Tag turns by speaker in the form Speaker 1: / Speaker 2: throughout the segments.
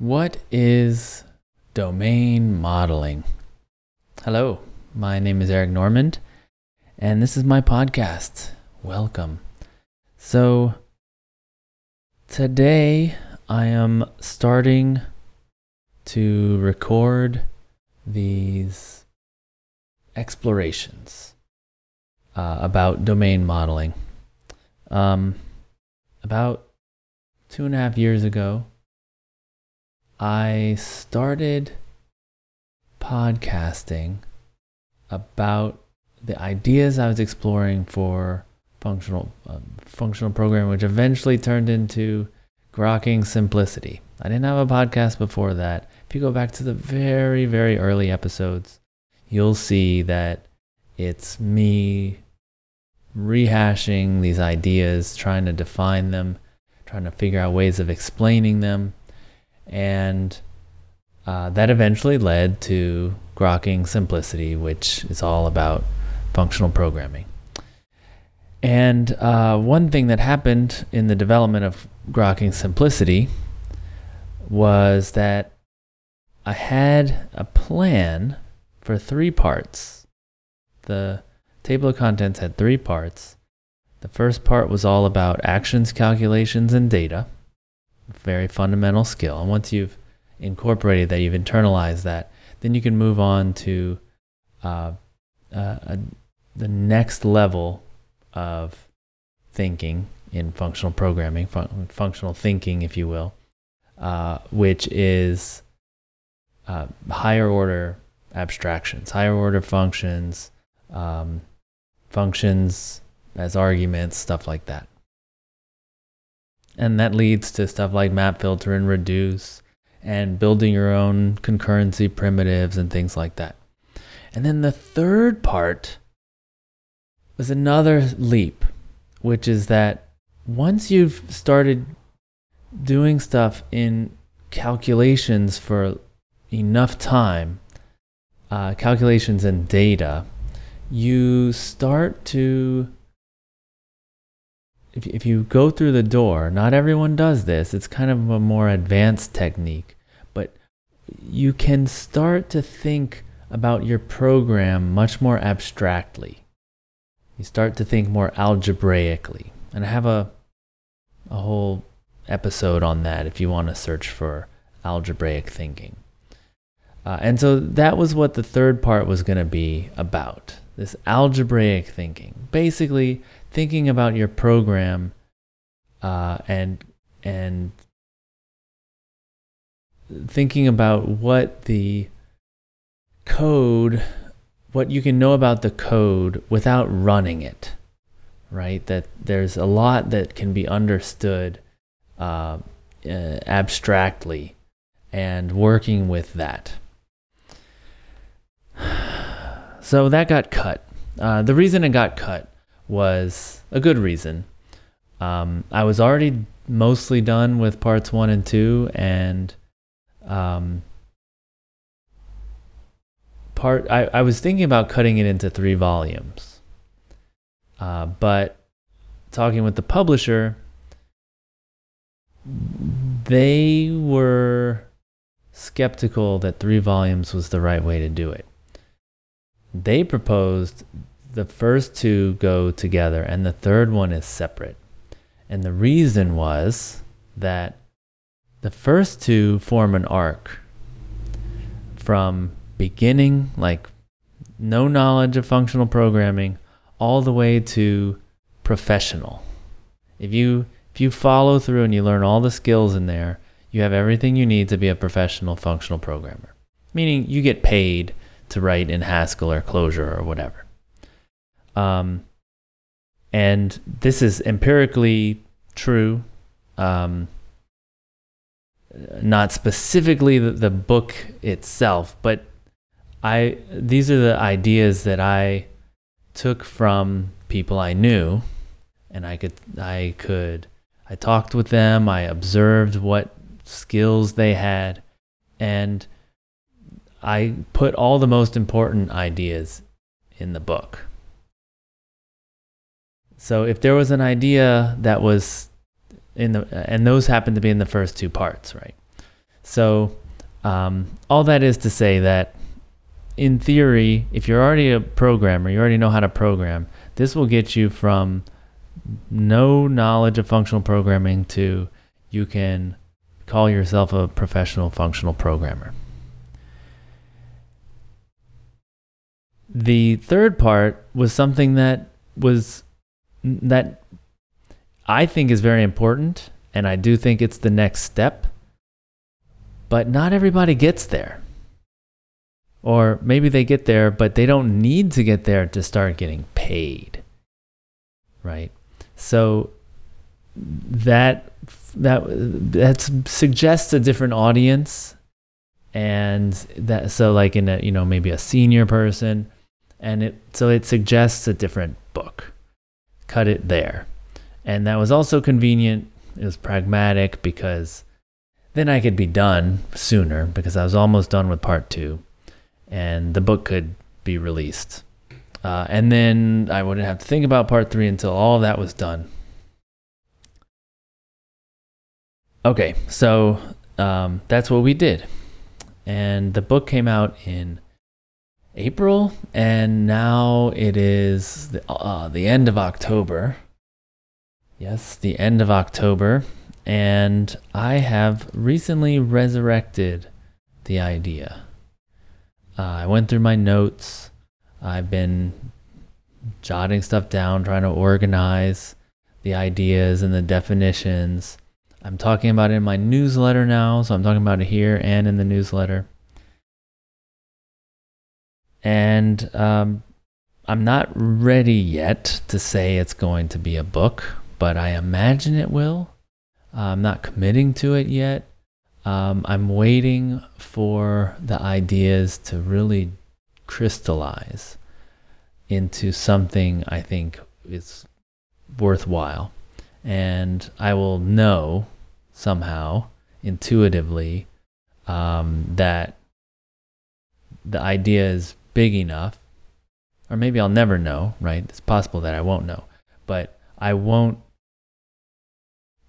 Speaker 1: What is domain modeling? Hello, my name is Eric Normand, and this is my podcast. Welcome. So, today I am starting to record these explorations uh, about domain modeling. Um, about two and a half years ago, I started podcasting about the ideas I was exploring for functional um, functional programming, which eventually turned into grokking simplicity. I didn't have a podcast before that. If you go back to the very very early episodes, you'll see that it's me rehashing these ideas, trying to define them, trying to figure out ways of explaining them and uh, that eventually led to Grokking Simplicity, which is all about functional programming. And uh, one thing that happened in the development of Grokking Simplicity was that I had a plan for three parts. The table of contents had three parts. The first part was all about actions, calculations, and data very fundamental skill. And once you've incorporated that, you've internalized that, then you can move on to uh, uh, the next level of thinking in functional programming, fun- functional thinking, if you will, uh, which is uh, higher order abstractions, higher order functions, um, functions as arguments, stuff like that. And that leads to stuff like map filter and reduce and building your own concurrency primitives and things like that. And then the third part was another leap, which is that once you've started doing stuff in calculations for enough time, uh, calculations and data, you start to if, if you go through the door, not everyone does this. It's kind of a more advanced technique, but you can start to think about your program much more abstractly. You start to think more algebraically. And I have a, a whole episode on that if you want to search for algebraic thinking. Uh, and so that was what the third part was going to be about this algebraic thinking. Basically, thinking about your program uh, and and thinking about what the code what you can know about the code without running it right? That there's a lot that can be understood uh, uh, abstractly and working with that. So that got cut. Uh, the reason it got cut was a good reason. Um, I was already mostly done with parts one and two, and um, part I, I was thinking about cutting it into three volumes, uh, but talking with the publisher, they were skeptical that three volumes was the right way to do it. They proposed the first two go together and the third one is separate. And the reason was that the first two form an arc from beginning, like no knowledge of functional programming, all the way to professional. If you if you follow through and you learn all the skills in there, you have everything you need to be a professional functional programmer. Meaning you get paid to write in Haskell or Clojure or whatever. Um, and this is empirically true. Um, not specifically the, the book itself, but I these are the ideas that I took from people I knew, and I could I could I talked with them. I observed what skills they had, and I put all the most important ideas in the book. So if there was an idea that was in the, and those happened to be in the first two parts, right? So, um, all that is to say that in theory, if you're already a programmer, you already know how to program, this will get you from no knowledge of functional programming to you can call yourself a professional functional programmer. The third part was something that was that I think is very important and I do think it's the next step. But not everybody gets there. Or maybe they get there, but they don't need to get there to start getting paid. Right? So that that that suggests a different audience and that so like in a you know maybe a senior person and it so it suggests a different book cut it there. And that was also convenient. It was pragmatic because then i could be done sooner because i was almost done with part two and the book could be released. Uh, and then i wouldn't have to think about part three until all that was done. Okay so um, that's what we did. And the book came out in April, and now it is the, uh, the end of October. Yes, the end of October, and I have recently resurrected the idea. Uh, I went through my notes. I've been jotting stuff down, trying to organize the ideas and the definitions. I'm talking about it in my newsletter now, so I'm talking about it here and in the newsletter and um, I'm not ready yet to say it's going to be a book, but I imagine it will. I'm not committing to it yet. Um, I'm waiting for the ideas to really crystallize into something I think is worthwhile. And I will know somehow, intuitively, um, that the idea is big enough, or maybe I'll never know, right? It's possible that I won't know, but I won't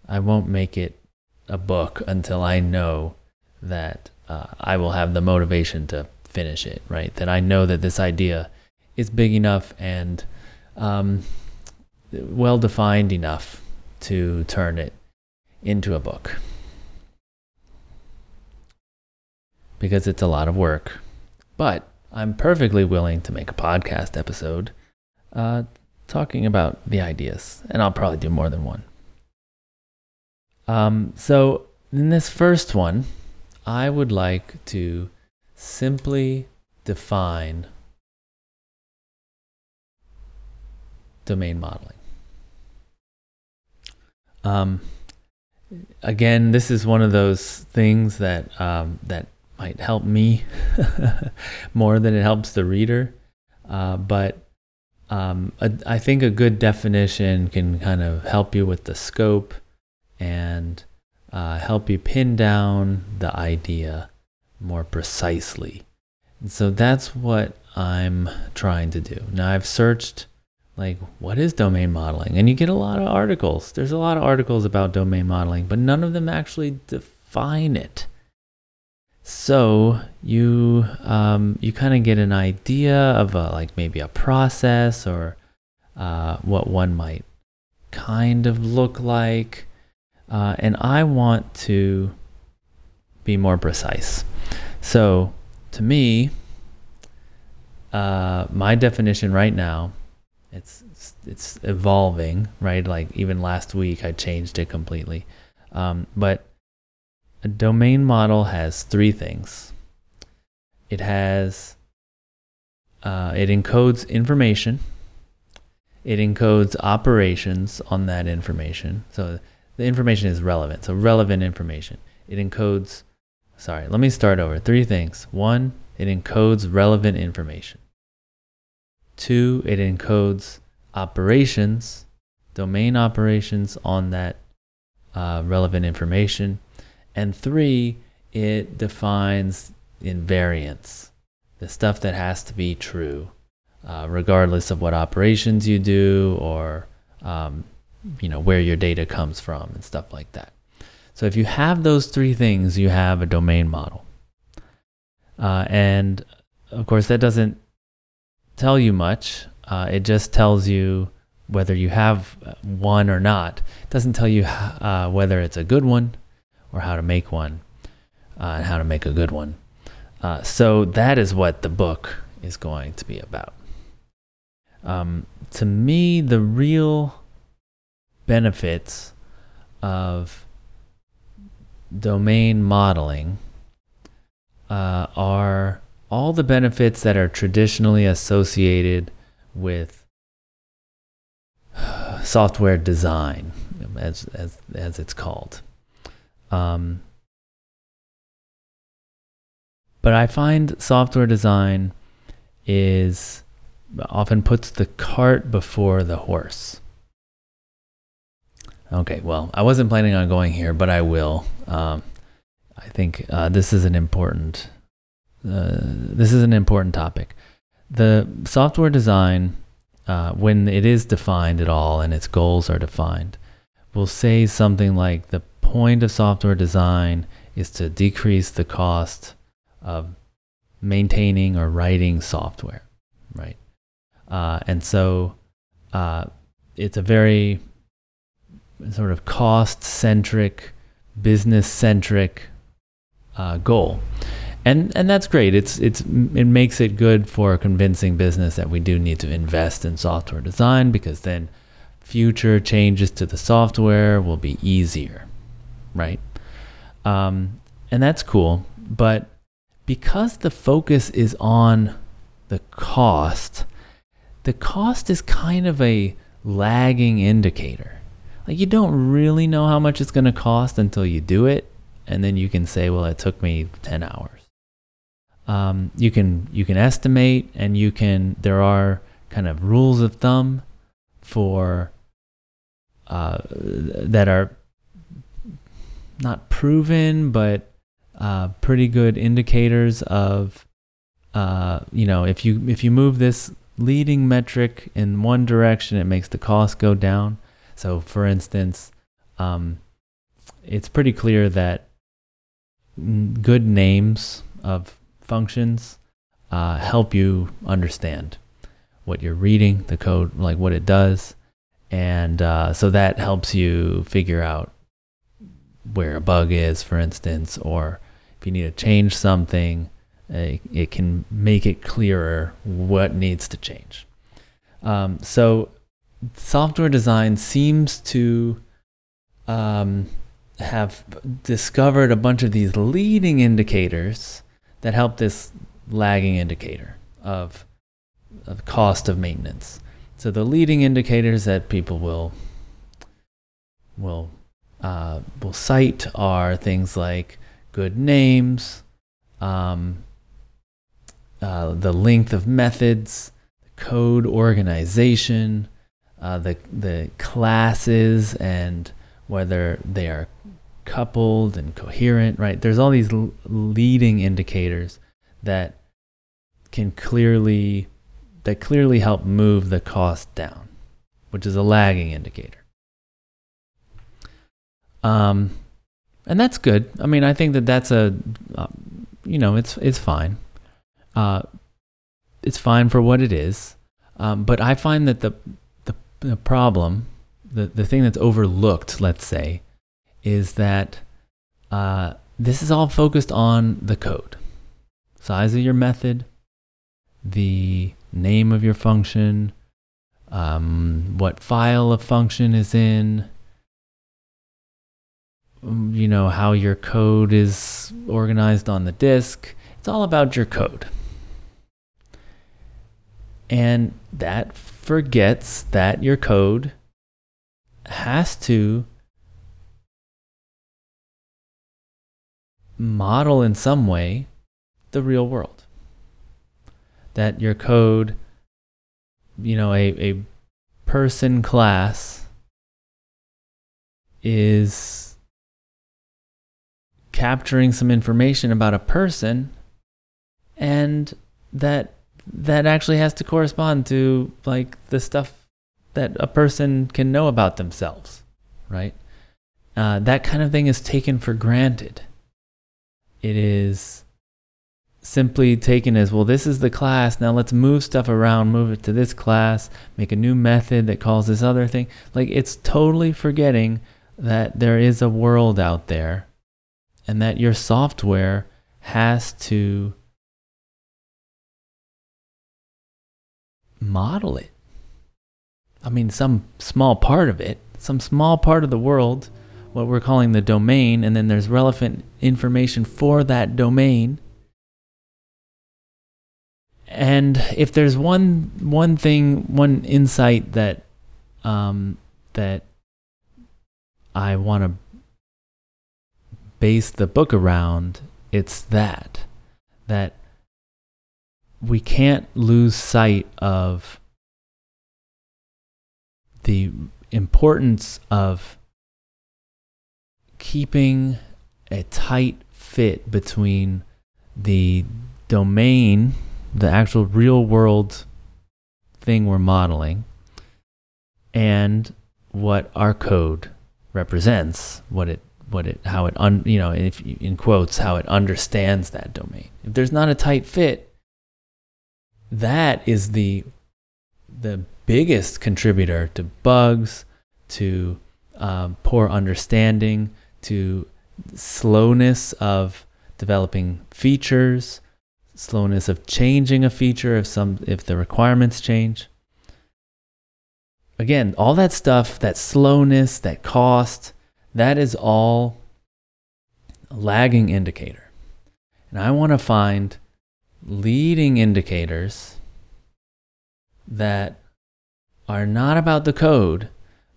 Speaker 1: I won't make it a book until I know that uh, I will have the motivation to finish it, right? That I know that this idea is big enough and um, well defined enough to turn it into a book. Because it's a lot of work. But I'm perfectly willing to make a podcast episode uh, talking about the ideas, and I'll probably do more than one. Um, so, in this first one, I would like to simply define domain modeling. Um, again, this is one of those things that um, that might help me more than it helps the reader. Uh, but um, a, I think a good definition can kind of help you with the scope and uh, help you pin down the idea more precisely. And so that's what I'm trying to do. Now I've searched like what is domain modeling and you get a lot of articles. There's a lot of articles about domain modeling, but none of them actually define it. So you um, you kind of get an idea of a, like maybe a process or uh, what one might kind of look like, uh, and I want to be more precise. So to me, uh, my definition right now, it's it's evolving, right? Like even last week, I changed it completely. Um, but a domain model has three things. It has, uh, it encodes information. It encodes operations on that information. So the information is relevant. So relevant information. It encodes, sorry, let me start over. Three things. One, it encodes relevant information. Two, it encodes operations, domain operations on that uh, relevant information. And three, it defines invariants, the stuff that has to be true, uh, regardless of what operations you do or um, you know where your data comes from and stuff like that. So if you have those three things, you have a domain model. Uh, and of course, that doesn't tell you much. Uh, it just tells you whether you have one or not. It doesn't tell you uh, whether it's a good one or how to make one uh, and how to make a good one. Uh, so that is what the book is going to be about. Um, to me, the real benefits of domain modeling uh, are all the benefits that are traditionally associated with software design, as as as it's called. Um, but I find software design is often puts the cart before the horse. Okay, well, I wasn't planning on going here, but I will. Um, I think uh, this is an important. Uh, this is an important topic. The software design, uh, when it is defined at all and its goals are defined, will say something like the point of software design is to decrease the cost of maintaining or writing software, right? Uh, and so uh, it's a very sort of cost centric, business centric uh, goal. And, and that's great. It's, it's, it makes it good for convincing business that we do need to invest in software design because then future changes to the software will be easier, right? Um, and that's cool. But because the focus is on the cost, the cost is kind of a lagging indicator. Like you don't really know how much it's going to cost until you do it, and then you can say, "Well, it took me 10 hours." Um, you can you can estimate, and you can. There are kind of rules of thumb for uh, that are not proven, but uh, pretty good indicators of, uh, you know, if you if you move this leading metric in one direction, it makes the cost go down. So, for instance, um, it's pretty clear that good names of functions uh, help you understand what you're reading, the code, like what it does. And uh, so that helps you figure out where a bug is, for instance, or if you need to change something, uh, it can make it clearer what needs to change. Um, so, software design seems to um, have discovered a bunch of these leading indicators that help this lagging indicator of, of cost of maintenance. So the leading indicators that people will will uh, will cite are things like good names, um, uh, the length of methods, code organization, uh, the the classes, and whether they are coupled and coherent. Right? There's all these l- leading indicators that can clearly that clearly help move the cost down, which is a lagging indicator. Um, and that's good. I mean, I think that that's a, uh, you know, it's it's fine. Uh, it's fine for what it is. Um, but I find that the, the the problem, the the thing that's overlooked, let's say, is that uh, this is all focused on the code, size of your method, the name of your function, um, what file a function is in, Um, you know, how your code is organized on the disk. It's all about your code. And that forgets that your code has to model in some way the real world. That your code, you know, a, a person class is capturing some information about a person and that that actually has to correspond to like the stuff that a person can know about themselves right uh, that kind of thing is taken for granted. It is simply taken as well this is the class now let's move stuff around move it to this class make a new method that calls this other thing like it's totally forgetting that there is a world out there and that your software has to model it. I mean some small part of it some small part of the world what we're calling the domain and then there's relevant information for that domain. And if there's one one thing, one insight that um, that I want to base the book around, it's that that we can't lose sight of the importance of keeping a tight fit between the domain the actual real world thing we're modeling and what our code represents, what it what it how it un, you know if in quotes how it understands that domain. If there's not a tight fit, that is the the biggest contributor to bugs, to um, poor understanding, to slowness of developing features, slowness of changing a feature if some if the requirements change. Again, all that stuff, that slowness, that cost, that is all lagging indicator. And I want to find leading indicators that are not about the code,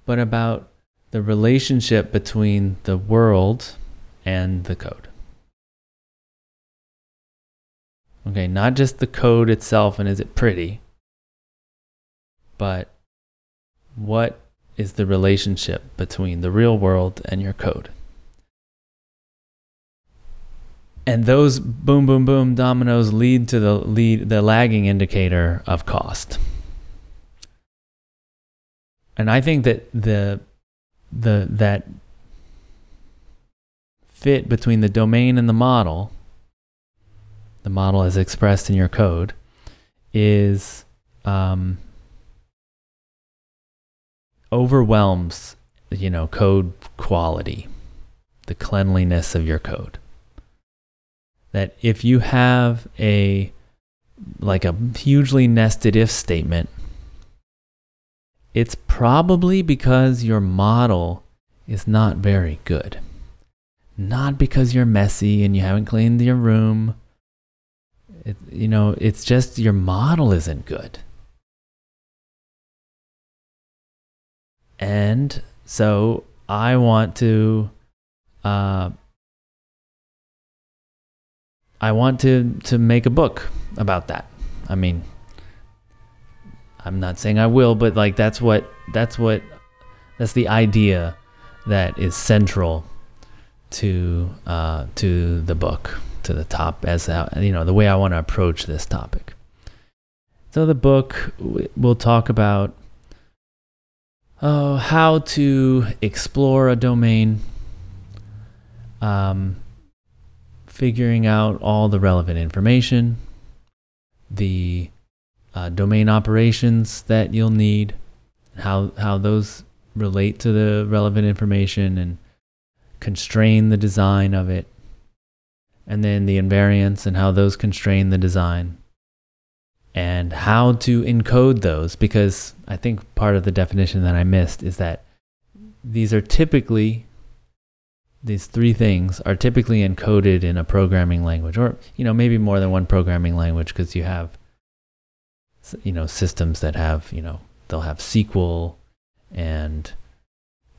Speaker 1: but about the relationship between the world and the code. Okay, not just the code itself and is it pretty, but what is the relationship between the real world and your code? And those boom, boom, boom dominoes lead to the lead the lagging indicator of cost. And I think that the the that fit between the domain and the model the model as expressed in your code, is um, overwhelms, you know, code quality, the cleanliness of your code. That if you have a like a hugely nested if statement, it's probably because your model is not very good. Not because you're messy and you haven't cleaned your room it, you know, it's just your model isn't good. And so I want to, uh, I want to to make a book about that. I mean, I'm not saying I will, but like that's what that's what that's the idea that is central to uh, to the book to the top as you know the way I want to approach this topic. So the book we'll talk about oh, how to explore a domain, um, figuring out all the relevant information, the uh, domain operations that you'll need, how how those relate to the relevant information and constrain the design of it and then the invariants and how those constrain the design and how to encode those because I think part of the definition that I missed is that these are typically these three things are typically encoded in a programming language or you know maybe more than one programming language because you have you know systems that have you know they'll have SQL and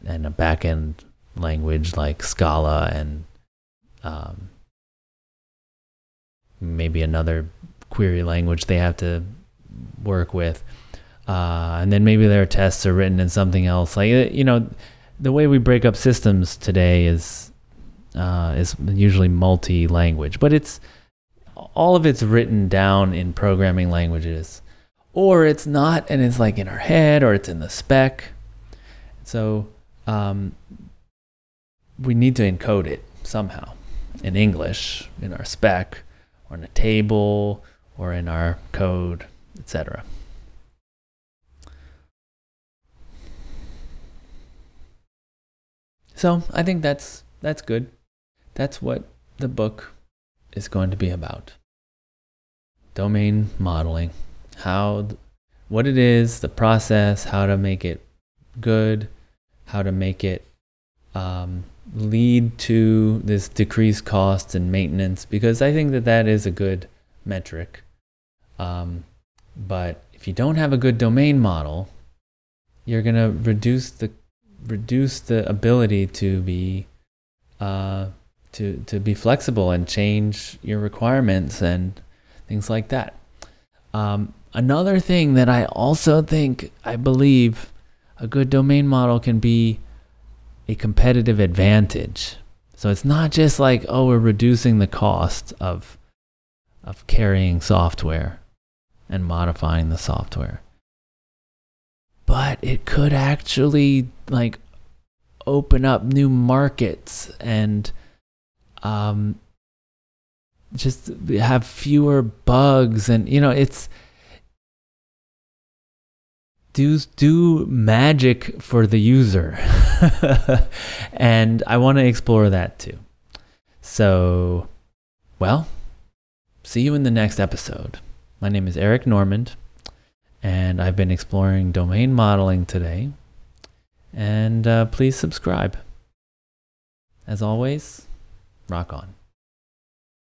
Speaker 1: and a backend language like Scala and um, maybe another query language they have to work with. Uh, and then maybe their tests are written in something else. Like you know, the way we break up systems today is uh, is usually multi-language, but it's all of it's written down in programming languages, or it's not, and it's like in our head, or it's in the spec. So um, we need to encode it somehow in English, in our spec, or in a table, or in our code, etc. So I think that's that's good. That's what the book is going to be about. Domain modeling, how what it is, the process, how to make it good, how to make it um, lead to this decreased cost and maintenance, because I think that that is a good metric. Um, but if you don't have a good domain model, you're gonna reduce the reduce the ability to be uh, to to be flexible and change your requirements and things like that. Um, another thing that I also think I believe a good domain model can be a competitive advantage. So it's not just like oh we're reducing the cost of of carrying software and modifying the software. But it could actually like open up new markets and um, just have fewer bugs and you know it's do do magic for the user. And i want to explore that too. So well see you in the next episode my name is eric normand and i've been exploring domain modeling today and uh, please subscribe. As always, rock on.